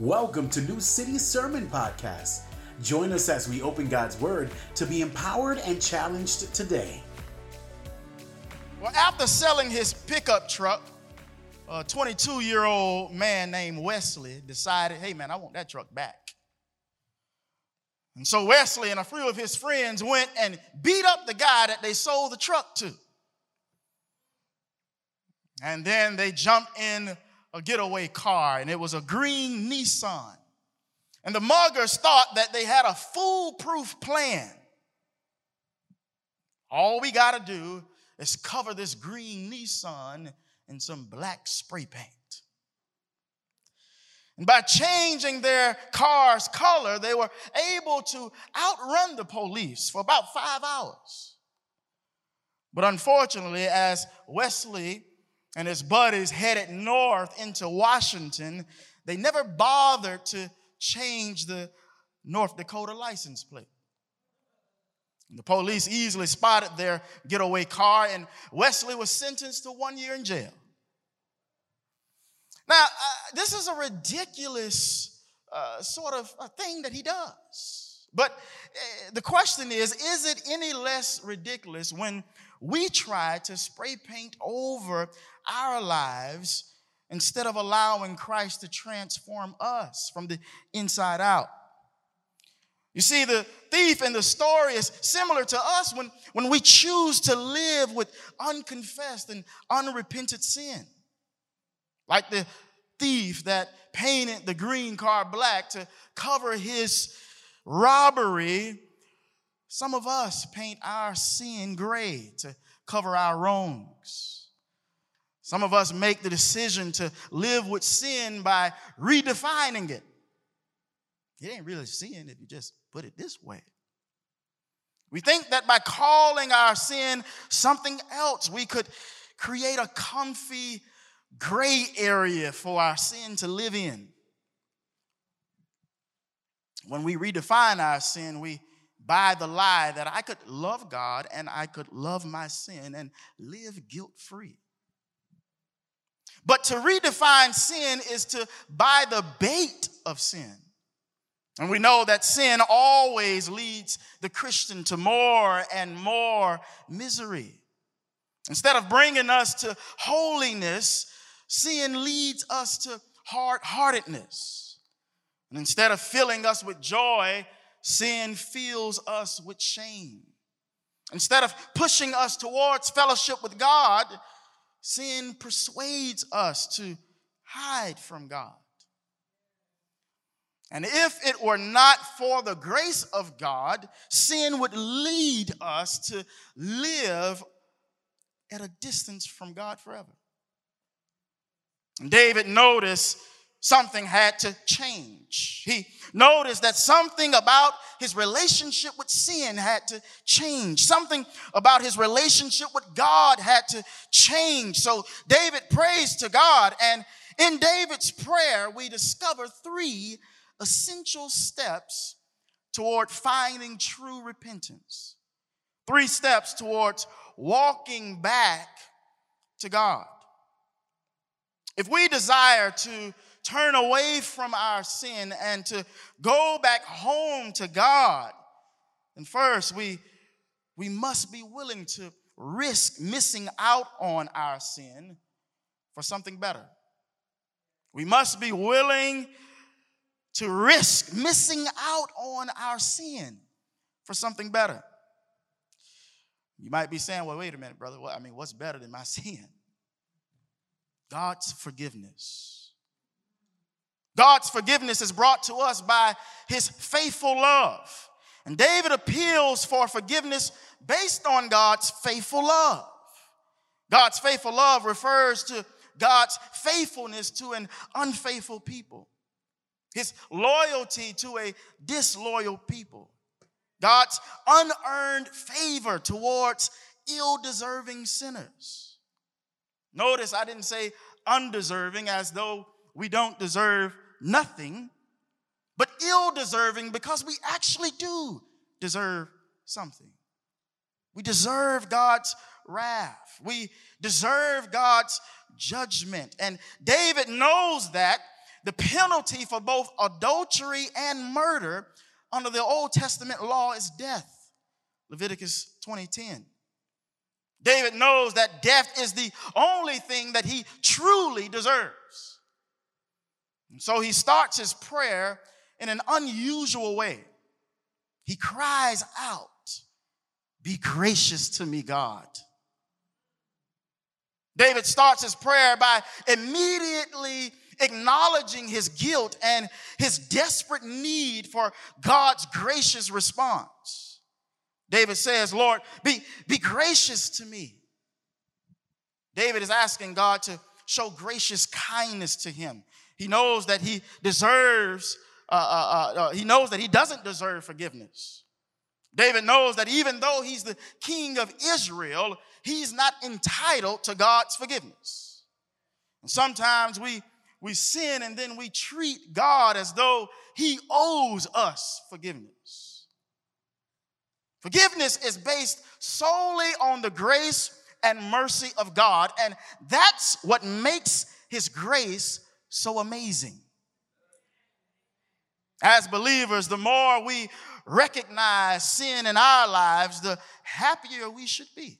Welcome to New City Sermon Podcast. Join us as we open God's Word to be empowered and challenged today. Well, after selling his pickup truck, a 22 year old man named Wesley decided, hey man, I want that truck back. And so Wesley and a few of his friends went and beat up the guy that they sold the truck to. And then they jumped in a getaway car, and it was a green Nissan. And the muggers thought that they had a foolproof plan. All we got to do is cover this green Nissan in some black spray paint. And by changing their car's color, they were able to outrun the police for about five hours. But unfortunately, as Wesley and his buddies headed north into Washington, they never bothered to change the North Dakota license plate. The police easily spotted their getaway car, and Wesley was sentenced to one year in jail. Now, uh, this is a ridiculous uh, sort of thing that he does. But uh, the question is is it any less ridiculous when we try to spray paint over our lives instead of allowing Christ to transform us from the inside out. You see, the thief in the story is similar to us when, when we choose to live with unconfessed and unrepented sin. Like the thief that painted the green car black to cover his robbery, some of us paint our sin gray to cover our wrongs. Some of us make the decision to live with sin by redefining it. It ain't really sin if you just put it this way. We think that by calling our sin something else, we could create a comfy gray area for our sin to live in. When we redefine our sin, we buy the lie that I could love God and I could love my sin and live guilt free. But to redefine sin is to buy the bait of sin. And we know that sin always leads the Christian to more and more misery. Instead of bringing us to holiness, sin leads us to hard heartedness. And instead of filling us with joy, sin fills us with shame. Instead of pushing us towards fellowship with God, Sin persuades us to hide from God. And if it were not for the grace of God, sin would lead us to live at a distance from God forever. David noticed something had to change. He noticed that something about his relationship with sin had to change. Something about his relationship with God had to change. So David prays to God, and in David's prayer, we discover three essential steps toward finding true repentance. Three steps towards walking back to God. If we desire to turn away from our sin and to go back home to God, and first we, we must be willing to risk missing out on our sin for something better. We must be willing to risk missing out on our sin for something better. You might be saying, well, wait a minute, brother. I mean, what's better than my sin? God's forgiveness. God's forgiveness is brought to us by his faithful love. And David appeals for forgiveness based on God's faithful love. God's faithful love refers to God's faithfulness to an unfaithful people, his loyalty to a disloyal people, God's unearned favor towards ill deserving sinners. Notice I didn't say undeserving as though we don't deserve nothing, but ill deserving because we actually do deserve something. We deserve God's wrath. We deserve God's judgment. And David knows that the penalty for both adultery and murder under the Old Testament law is death. Leviticus 20:10. David knows that death is the only thing that he truly deserves. And so he starts his prayer in an unusual way. He cries out, Be gracious to me, God. David starts his prayer by immediately acknowledging his guilt and his desperate need for God's gracious response. David says, Lord, be, be gracious to me. David is asking God to show gracious kindness to him. He knows that he deserves, uh, uh, uh, uh he knows that he doesn't deserve forgiveness. David knows that even though he's the king of Israel, he's not entitled to God's forgiveness. And sometimes we we sin and then we treat God as though he owes us forgiveness. Forgiveness is based solely on the grace and mercy of God, and that's what makes his grace so amazing. As believers, the more we recognize sin in our lives, the happier we should be.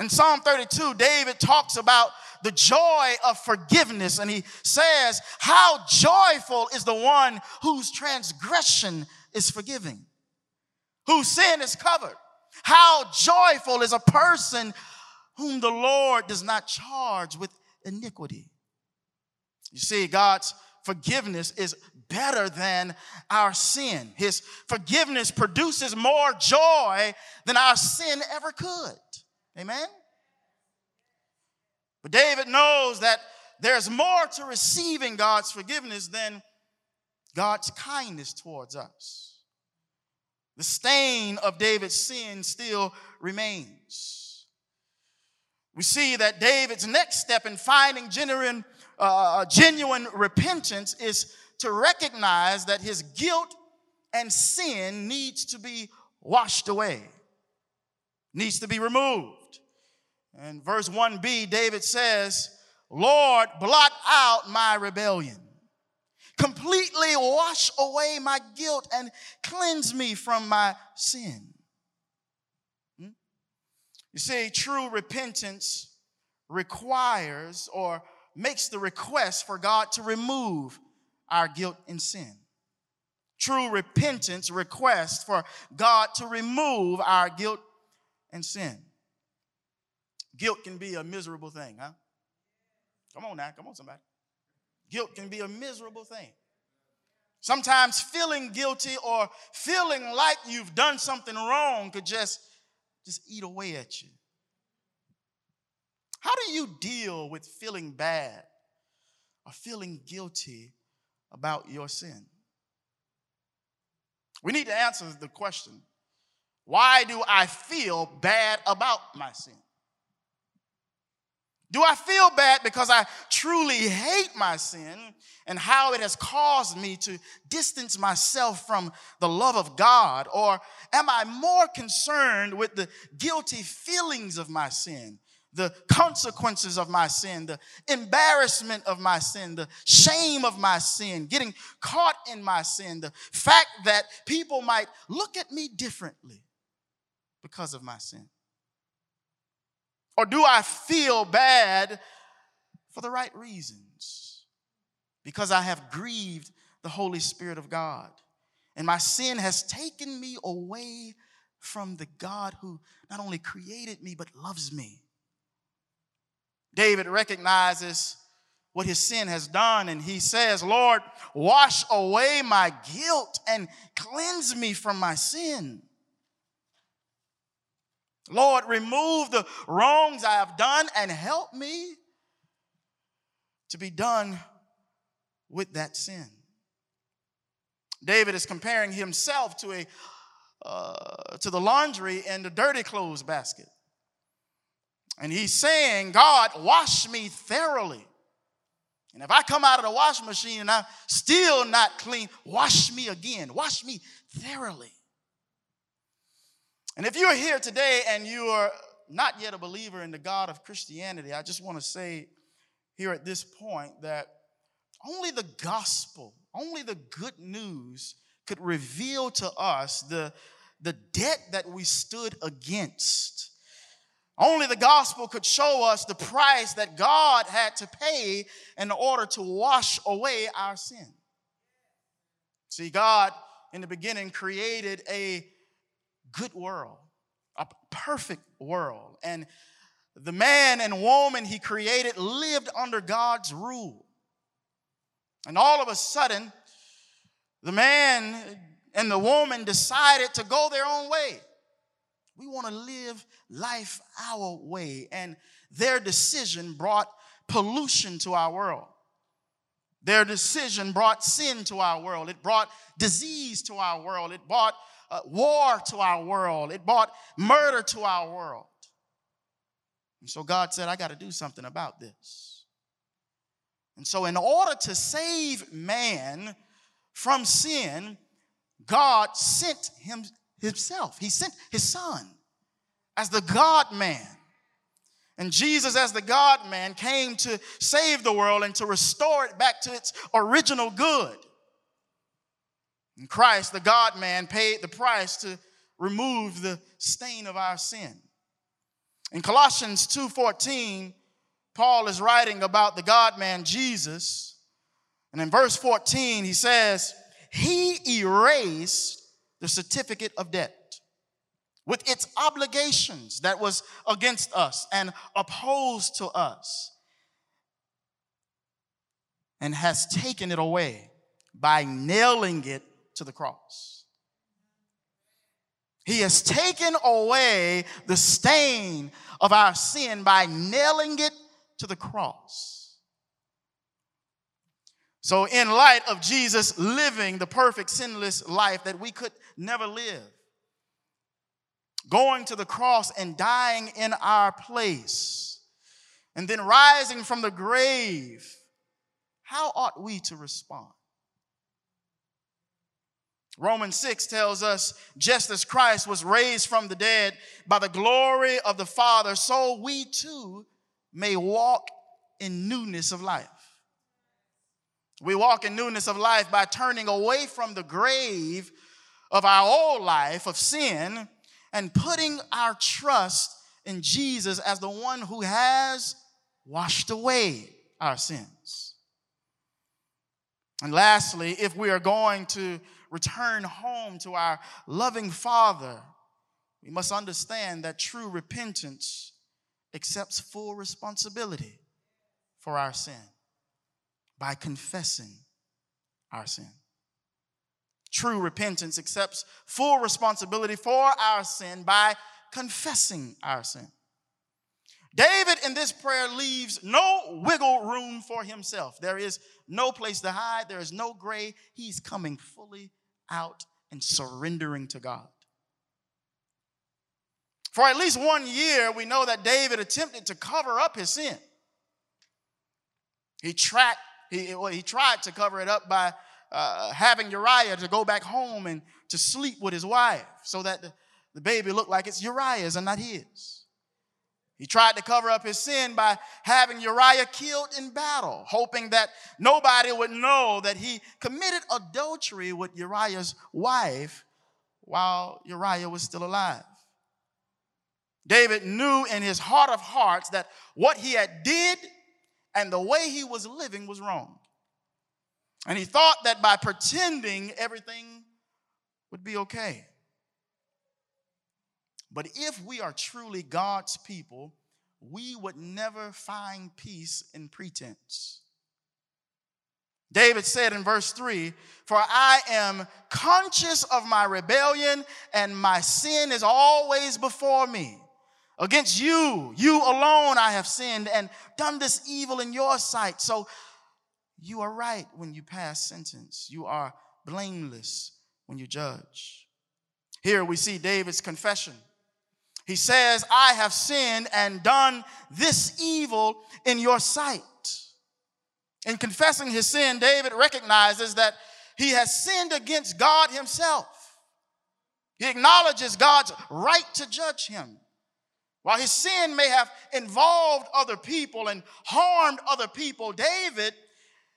In Psalm 32, David talks about the joy of forgiveness, and he says, How joyful is the one whose transgression is forgiven, whose sin is covered. How joyful is a person whom the Lord does not charge with iniquity. You see, God's forgiveness is better than our sin. His forgiveness produces more joy than our sin ever could. Amen? But David knows that there's more to receiving God's forgiveness than God's kindness towards us. The stain of David's sin still remains. We see that David's next step in finding genuine, uh, genuine repentance is to recognize that his guilt and sin needs to be washed away, needs to be removed. And verse 1b, David says, Lord, blot out my rebellion. Completely wash away my guilt and cleanse me from my sin. Hmm? You see, true repentance requires or makes the request for God to remove our guilt and sin. True repentance requests for God to remove our guilt and sin. Guilt can be a miserable thing, huh? Come on now, come on, somebody. Guilt can be a miserable thing. Sometimes feeling guilty or feeling like you've done something wrong could just, just eat away at you. How do you deal with feeling bad or feeling guilty about your sin? We need to answer the question why do I feel bad about my sin? Do I feel bad because I truly hate my sin and how it has caused me to distance myself from the love of God? Or am I more concerned with the guilty feelings of my sin, the consequences of my sin, the embarrassment of my sin, the shame of my sin, getting caught in my sin, the fact that people might look at me differently because of my sin? Or do I feel bad for the right reasons? Because I have grieved the Holy Spirit of God. And my sin has taken me away from the God who not only created me, but loves me. David recognizes what his sin has done, and he says, Lord, wash away my guilt and cleanse me from my sin. Lord, remove the wrongs I have done and help me to be done with that sin. David is comparing himself to a uh, to the laundry and the dirty clothes basket. And he's saying, God, wash me thoroughly. And if I come out of the washing machine and I'm still not clean, wash me again. Wash me thoroughly. And if you're here today and you are not yet a believer in the God of Christianity, I just want to say here at this point that only the gospel, only the good news could reveal to us the, the debt that we stood against. Only the gospel could show us the price that God had to pay in order to wash away our sin. See, God in the beginning created a good world, a perfect world. And the man and woman he created lived under God's rule. And all of a sudden, the man and the woman decided to go their own way. We want to live life our way. And their decision brought pollution to our world. Their decision brought sin to our world. It brought disease to our world. It brought uh, war to our world. It brought murder to our world. And so God said, I got to do something about this. And so, in order to save man from sin, God sent him himself. He sent his son as the God man. And Jesus, as the God man, came to save the world and to restore it back to its original good. And Christ, the God man, paid the price to remove the stain of our sin. In Colossians 2:14, Paul is writing about the God man Jesus. And in verse 14, he says, He erased the certificate of debt with its obligations that was against us and opposed to us, and has taken it away by nailing it to the cross. He has taken away the stain of our sin by nailing it to the cross. So, in light of Jesus living the perfect, sinless life that we could never live, going to the cross and dying in our place, and then rising from the grave, how ought we to respond? Romans 6 tells us just as Christ was raised from the dead by the glory of the Father, so we too may walk in newness of life. We walk in newness of life by turning away from the grave of our old life of sin and putting our trust in Jesus as the one who has washed away our sins. And lastly, if we are going to return home to our loving Father, we must understand that true repentance accepts full responsibility for our sin by confessing our sin. True repentance accepts full responsibility for our sin by confessing our sin. David in this prayer leaves no wiggle room for himself. There is no place to hide, there is no gray. He's coming fully out and surrendering to God. For at least one year, we know that David attempted to cover up his sin. He, tracked, he, well, he tried to cover it up by uh, having Uriah to go back home and to sleep with his wife so that the, the baby looked like it's Uriah's and not his. He tried to cover up his sin by having Uriah killed in battle, hoping that nobody would know that he committed adultery with Uriah's wife while Uriah was still alive. David knew in his heart of hearts that what he had did and the way he was living was wrong. And he thought that by pretending everything would be okay. But if we are truly God's people, we would never find peace in pretense. David said in verse 3 For I am conscious of my rebellion, and my sin is always before me. Against you, you alone, I have sinned and done this evil in your sight. So you are right when you pass sentence, you are blameless when you judge. Here we see David's confession. He says, I have sinned and done this evil in your sight. In confessing his sin, David recognizes that he has sinned against God himself. He acknowledges God's right to judge him. While his sin may have involved other people and harmed other people, David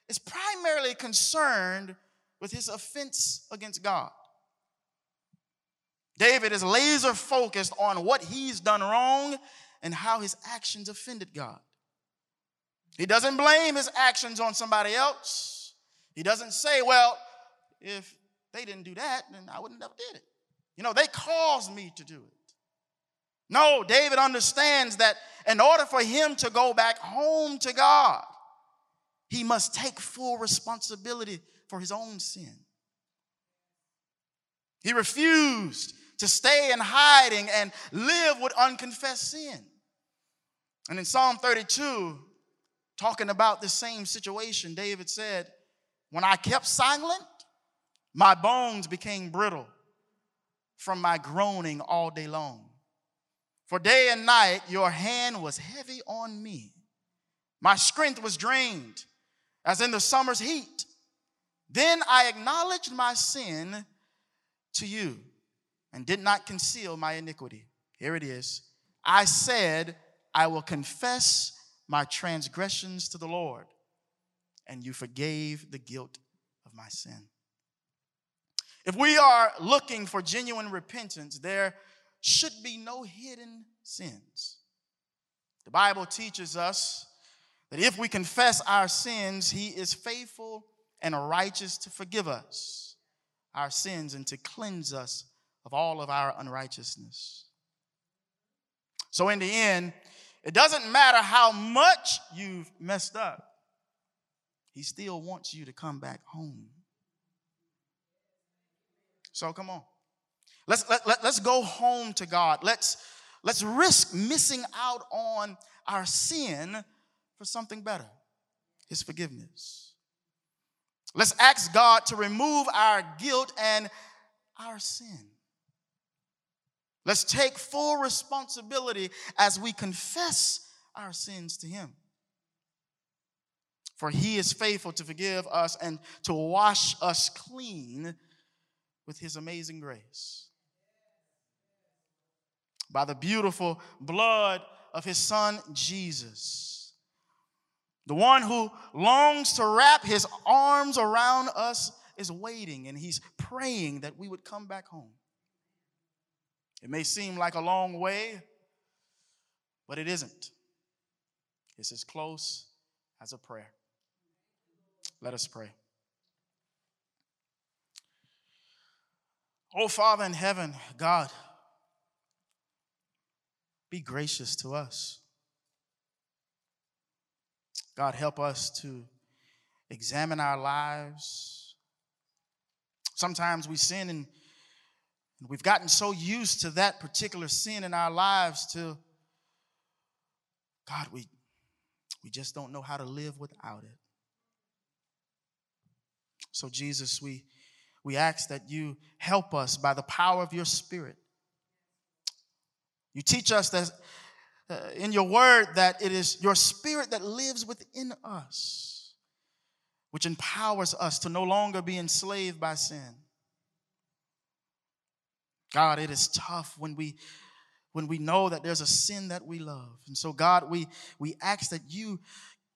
is primarily concerned with his offense against God. David is laser focused on what he's done wrong and how his actions offended God. He doesn't blame his actions on somebody else. He doesn't say, well, if they didn't do that, then I wouldn't have did it. You know, they caused me to do it. No, David understands that in order for him to go back home to God, he must take full responsibility for his own sin. He refused to stay in hiding and live with unconfessed sin. And in Psalm 32, talking about the same situation, David said, When I kept silent, my bones became brittle from my groaning all day long. For day and night your hand was heavy on me. My strength was drained as in the summer's heat. Then I acknowledged my sin to you and did not conceal my iniquity. Here it is. I said, I will confess my transgressions to the Lord, and you forgave the guilt of my sin. If we are looking for genuine repentance, there should be no hidden sins. The Bible teaches us that if we confess our sins, He is faithful and righteous to forgive us our sins and to cleanse us of all of our unrighteousness. So, in the end, it doesn't matter how much you've messed up, He still wants you to come back home. So, come on. Let's, let, let, let's go home to God. Let's, let's risk missing out on our sin for something better His forgiveness. Let's ask God to remove our guilt and our sin. Let's take full responsibility as we confess our sins to Him. For He is faithful to forgive us and to wash us clean with His amazing grace. By the beautiful blood of His Son, Jesus, the one who longs to wrap His arms around us is waiting and He's praying that we would come back home. It may seem like a long way, but it isn't. It's as close as a prayer. Let us pray. Oh, Father in heaven, God, be gracious to us. God, help us to examine our lives. Sometimes we sin and We've gotten so used to that particular sin in our lives to God, we, we just don't know how to live without it. So, Jesus, we, we ask that you help us by the power of your Spirit. You teach us that uh, in your word that it is your Spirit that lives within us, which empowers us to no longer be enslaved by sin. God, it is tough when we when we know that there's a sin that we love. And so God, we we ask that you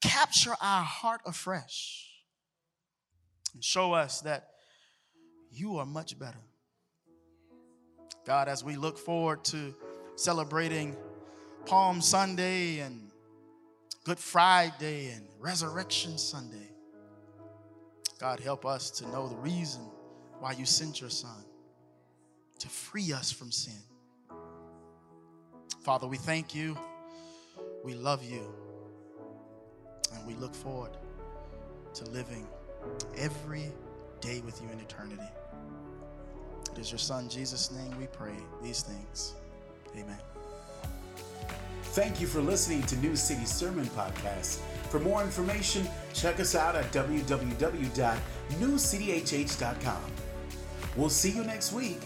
capture our heart afresh and show us that you are much better. God, as we look forward to celebrating Palm Sunday and Good Friday and Resurrection Sunday, God, help us to know the reason why you sent your son to free us from sin. Father, we thank you. We love you. And we look forward to living every day with you in eternity. It is your Son, Jesus' name, we pray these things. Amen. Thank you for listening to New City Sermon Podcast. For more information, check us out at www.newcityhh.com. We'll see you next week